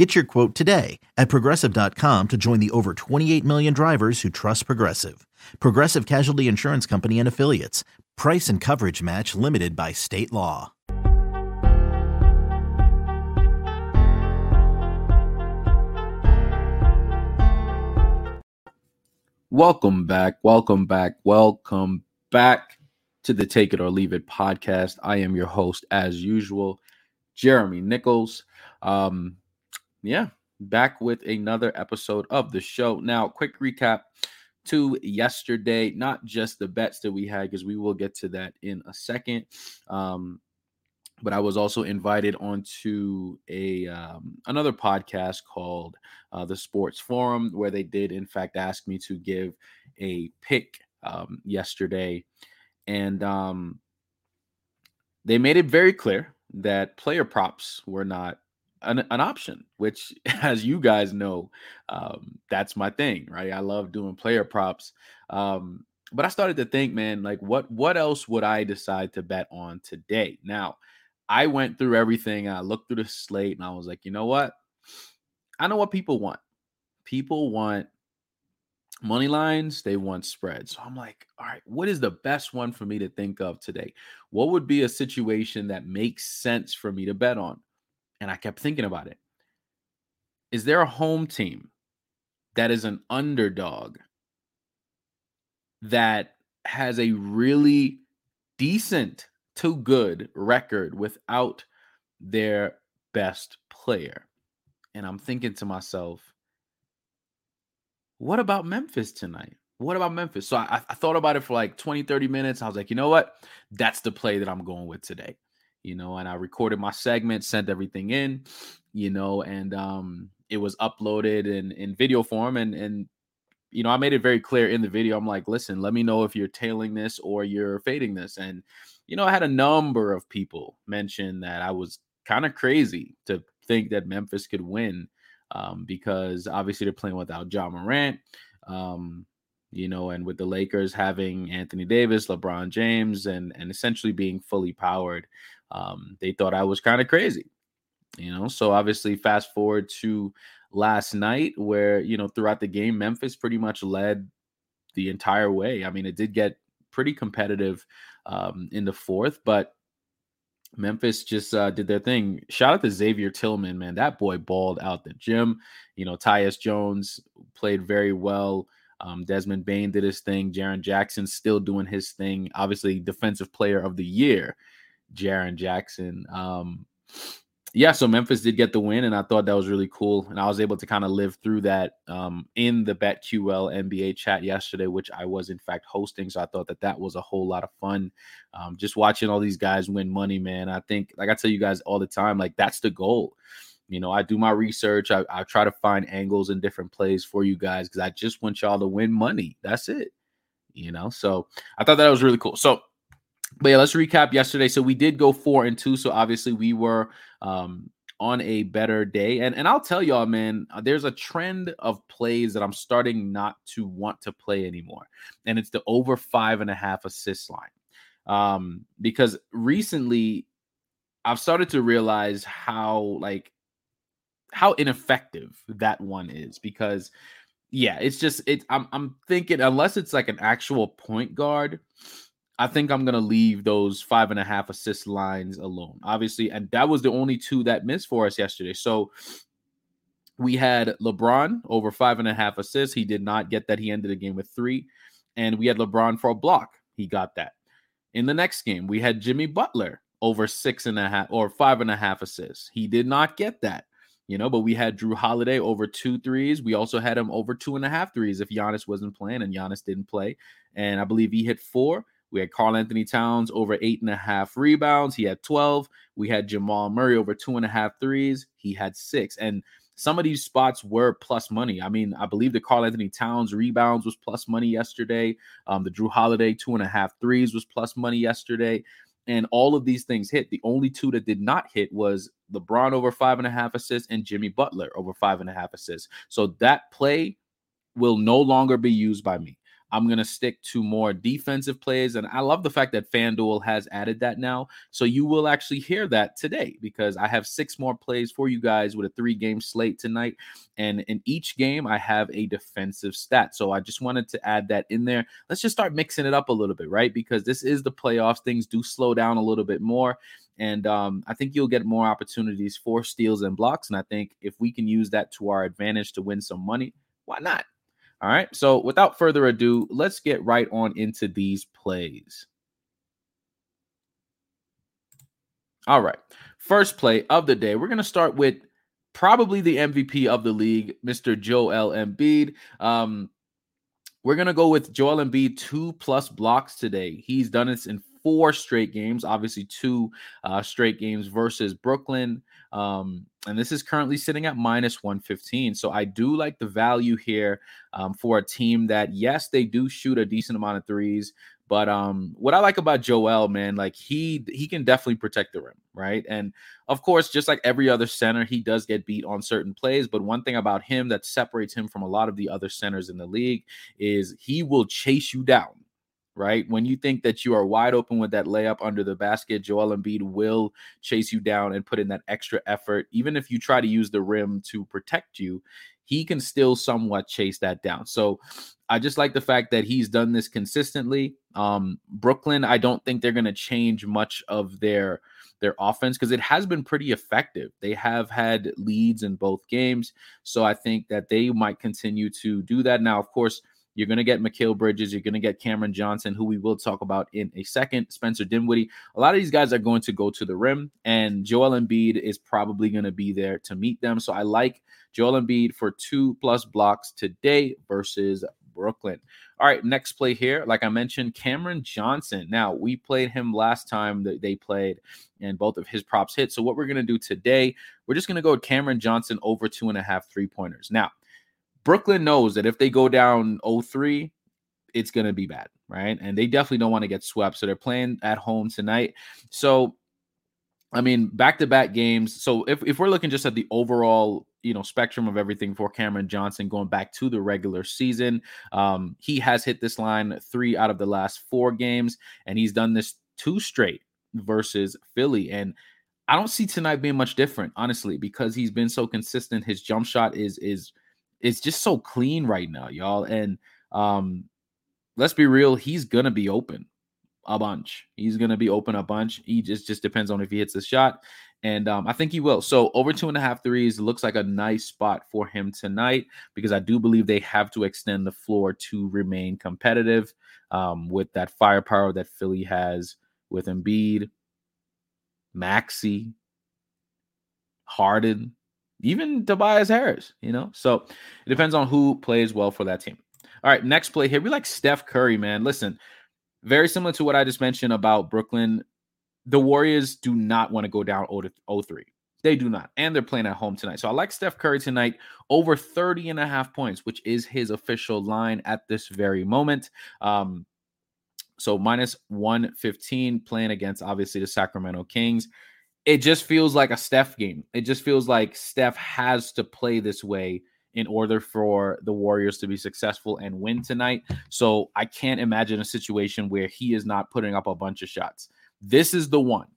Get your quote today at progressive.com to join the over 28 million drivers who trust Progressive. Progressive Casualty Insurance Company and Affiliates. Price and coverage match limited by state law. Welcome back. Welcome back. Welcome back to the Take It or Leave It podcast. I am your host, as usual, Jeremy Nichols. Um, yeah, back with another episode of the show. Now, quick recap to yesterday, not just the bets that we had, because we will get to that in a second. Um, but I was also invited onto a um, another podcast called uh, the Sports Forum, where they did, in fact, ask me to give a pick um, yesterday, and um, they made it very clear that player props were not an, an option, which, as you guys know, um, that's my thing, right? I love doing player props. Um, but I started to think, man, like what what else would I decide to bet on today? Now, I went through everything. I looked through the slate, and I was like, you know what? I know what people want. People want money lines, they want spreads. So I'm like, all right, what is the best one for me to think of today? What would be a situation that makes sense for me to bet on? And I kept thinking about it. Is there a home team that is an underdog that has a really decent to good record without their best player? And I'm thinking to myself, what about Memphis tonight? What about Memphis? So I, I, thought about it for like 20, 30 minutes. I was like, you know what? That's the play that I'm going with today you know, and I recorded my segment, sent everything in, you know, and um it was uploaded in in video form and and you know, I made it very clear in the video. I'm like, listen, let me know if you're tailing this or you're fading this. And, you know, I had a number of people mention that I was kind of crazy to think that Memphis could win um, because obviously they're playing without Ja Morant. Um, you know, and with the Lakers having Anthony Davis, LeBron James, and and essentially being fully powered, um, they thought I was kind of crazy, you know. So obviously, fast forward to last night, where you know throughout the game, Memphis pretty much led the entire way. I mean, it did get pretty competitive um, in the fourth, but Memphis just uh, did their thing. Shout out to Xavier Tillman, man. That boy balled out the gym. You know, Tyus Jones played very well. Um, Desmond Bane did his thing. Jaren Jackson still doing his thing. Obviously, defensive player of the year, Jaren Jackson. Um, yeah, so Memphis did get the win, and I thought that was really cool. And I was able to kind of live through that um, in the BetQL NBA chat yesterday, which I was in fact hosting. So I thought that that was a whole lot of fun. Um, just watching all these guys win money, man. I think, like I tell you guys all the time, like that's the goal. You know, I do my research. I, I try to find angles and different plays for you guys because I just want y'all to win money. That's it. You know, so I thought that was really cool. So, but yeah, let's recap yesterday. So we did go four and two. So obviously we were um, on a better day. And and I'll tell y'all, man, uh, there's a trend of plays that I'm starting not to want to play anymore, and it's the over five and a half assist line. Um, because recently I've started to realize how like how ineffective that one is because yeah, it's just it I'm I'm thinking unless it's like an actual point guard, I think I'm gonna leave those five and a half assist lines alone. Obviously, and that was the only two that missed for us yesterday. So we had LeBron over five and a half assists. He did not get that. He ended the game with three. And we had LeBron for a block. He got that. In the next game, we had Jimmy Butler over six and a half or five and a half assists. He did not get that you know, but we had Jrue Holiday over two threes. We also had him over two and a half threes if Giannis wasn't playing and Giannis didn't play. And I believe he hit four. We had Karl-Anthony Towns over eight and a half rebounds. He had 12. We had Jamal Murray over two and a half threes. He had six. And some of these spots were plus money. I mean, I believe the Karl-Anthony Towns rebounds was plus money yesterday. Um, the Jrue Holiday two and a half threes was plus money yesterday. And all of these things hit. The only two that did not hit was LeBron over five and a half assists and Jimmy Butler over five and a half assists. So that play will no longer be used by me. I'm going to stick to more defensive plays. And I love the fact that FanDuel has added that now. So you will actually hear that today because I have six more plays for you guys with a three game slate tonight. And in each game, I have a defensive stat. So I just wanted to add that in there. Let's just start mixing it up a little bit, right? Because this is the playoffs. Things do slow down a little bit more. And um, I think you'll get more opportunities for steals and blocks. And I think if we can use that to our advantage to win some money, why not? All right. So without further ado, let's get right on into these plays. All right. First play of the day. We're going to start with probably the MVP of the league, Mr. Joel Embiid. Um, we're going to go with Joel Embiid two plus blocks today. He's done this in four straight games, obviously, two uh, straight games versus Brooklyn. Um, and this is currently sitting at minus 115. So I do like the value here um, for a team that, yes, they do shoot a decent amount of threes. But um, what I like about Joel, man, like he he can definitely protect the rim, right? And of course, just like every other center, he does get beat on certain plays. But one thing about him that separates him from a lot of the other centers in the league is he will chase you down right? When you think that you are wide open with that layup under the basket, Joel Embiid will chase you down and put in that extra effort. Even if you try to use the rim to protect you, he can still somewhat chase that down. So I just like the fact that he's done this consistently. Um, Brooklyn, I don't think they're going to change much of their their offense because it has been pretty effective. They have had leads in both games, so I think that they might continue to do that. Now, of course, you're going to get Mikal Bridges. You're going to get Cameron Johnson, who we will talk about in a second. Spencer Dinwiddie. A lot of these guys are going to go to the rim, and Joel Embiid is probably going to be there to meet them. So I like Joel Embiid for two plus blocks today versus Brooklyn. All right, next play here. Like I mentioned, Cameron Johnson. Now, we played him last time that they played, and both of his props hit. So, what we're going to do today, we're just going to go with Cameron Johnson over two and a half three pointers. Now, Brooklyn knows that if they go down 0-3, it's going to be bad, right? And they definitely don't want to get swept. So they're playing at home tonight. So I mean, back-to-back games. So if, if we're looking just at the overall, you know, spectrum of everything for Cameron Johnson going back to the regular season, um, he has hit this line three out of the last four games, and he's done this two straight versus Philly. And I don't see tonight being much different, honestly, because he's been so consistent. His jump shot is is it's just so clean right now, y'all. And um, let's be real, he's gonna be open a bunch. He's gonna be open a bunch. He just just depends on if he hits the shot. And um, I think he will. So over two and a half threes looks like a nice spot for him tonight because I do believe they have to extend the floor to remain competitive um, with that firepower that Philly has with Embiid, Maxey, Harden, even Tobias Harris, you know? So it depends on who plays well for that team. All right, next play here. We like Steph Curry, man. Listen, very similar to what I just mentioned about Brooklyn. The Warriors do not want to go down 0 3. They do not. And they're playing at home tonight. So I like Steph Curry tonight over 30 and a half points, which is his official line at this very moment. Um, so minus 115 playing against obviously the Sacramento Kings it just feels like a Steph game. It just feels like Steph has to play this way in order for the Warriors to be successful and win tonight. So I can't imagine a situation where he is not putting up a bunch of shots. This is the one.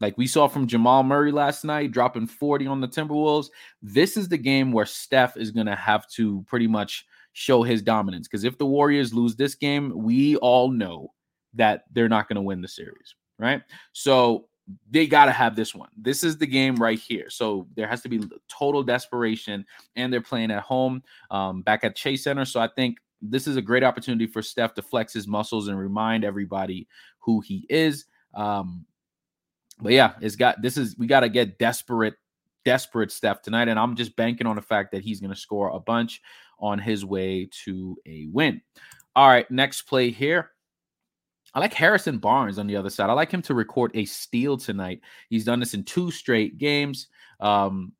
Like we saw from Jamal Murray last night, dropping 40 on the Timberwolves. This is the game where Steph is going to have to pretty much show his dominance. Because if the Warriors lose this game, we all know that they're not going to win the series, right? So they got to have this one. This is the game right here. So there has to be total desperation, and they're playing at home um, back at Chase Center. So I think this is a great opportunity for Steph to flex his muscles and remind everybody who he is. Um, but yeah, it's got this is we got to get desperate, desperate Steph tonight, and I'm just banking on the fact that he's going to score a bunch on his way to a win. All right, next play here. I like Harrison Barnes on the other side. I like him to record a steal tonight. He's done this in two straight games. Um,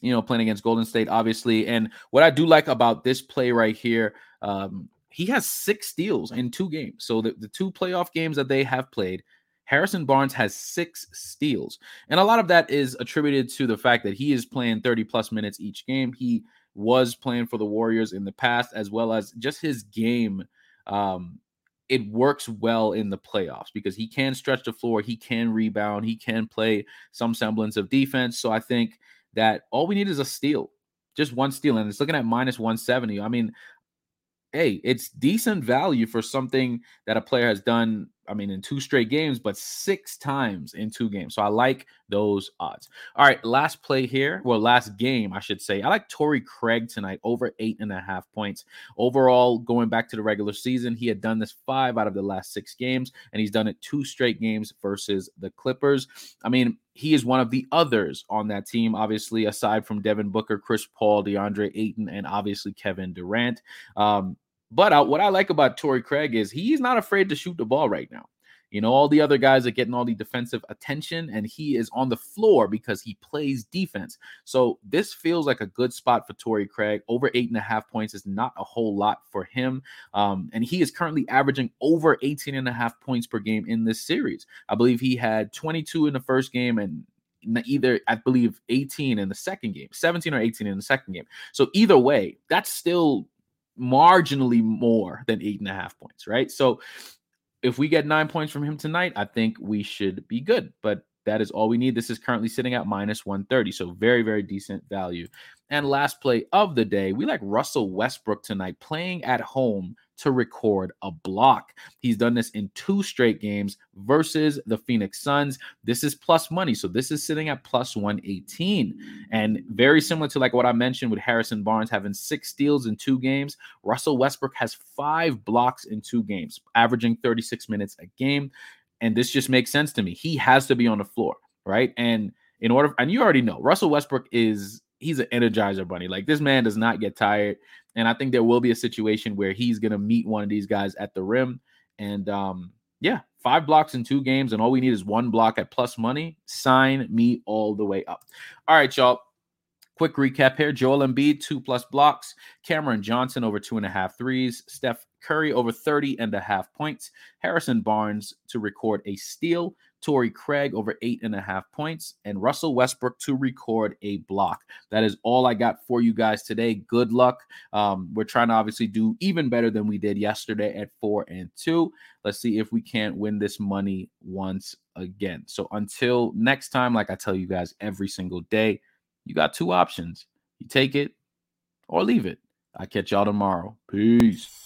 you know, playing against Golden State, obviously. And what I do like about this play right here, um, he has six steals in two games. So the, the two playoff games that they have played, Harrison Barnes has six steals. And a lot of that is attributed to the fact that he is playing 30 plus minutes each game. He was playing for the Warriors in the past, as well as just his game. Um, it works well in the playoffs because he can stretch the floor, he can rebound, he can play some semblance of defense. So I think that all we need is a steal, just one steal, and it's looking at minus 170. I mean, hey, it's decent value for something that a player has done I mean, in two straight games, but six times in two games. So I like those odds. All right, last play here. Well, last game, I should say. I like Torrey Craig tonight over eight and a half points. Overall, going back to the regular season, he had done this five out of the last six games, and he's done it two straight games versus the Clippers. I mean, he is one of the others on that team, obviously, aside from Devin Booker, Chris Paul, DeAndre Ayton, and obviously Kevin Durant. Um, but uh, what I like about Torrey Craig is he's not afraid to shoot the ball right now. You know, all the other guys are getting all the defensive attention, and he is on the floor because he plays defense. So this feels like a good spot for Torrey Craig. Over eight and a half points is not a whole lot for him. Um, and he is currently averaging over 18 and a half points per game in this series. I believe he had 22 in the first game and either I believe 18 in the second game, 17 or 18 in the second game. So either way, that's still marginally more than eight and a half points, right? So if we get nine points from him tonight, I think we should be good. But that is all we need. This is currently sitting at minus 130. So very, very decent value. And last play of the day, we like Russell Westbrook tonight playing at home to record a block. He's done this in two straight games versus the Phoenix Suns. This is plus money. So this is sitting at plus 118. And very similar to like what I mentioned with Harrison Barnes having six steals in two games, Russell Westbrook has five blocks in two games, averaging 36 minutes a game. And this just makes sense to me. He has to be on the floor, right? And in order, and you already know, Russell Westbrook is he's an energizer bunny. Like this man does not get tired. And I think there will be a situation where he's gonna meet one of these guys at the rim. And um, yeah, five blocks in two games, and all we need is one block at plus money. Sign me all the way up. All right, y'all. Quick recap here Joel Embiid, two plus blocks. Cameron Johnson over two and a half threes. Steph Curry over 30 and a half points. Harrison Barnes to record a steal. Torrey Craig over eight and a half points, and Russell Westbrook to record a block. That is all I got for you guys today. Good luck. Um, we're trying to obviously do even better than we did yesterday at four and two. Let's see if we can't win this money once again. So until next time, like I tell you guys every single day, you got two options. You take it or leave it. I catch y'all tomorrow. Peace.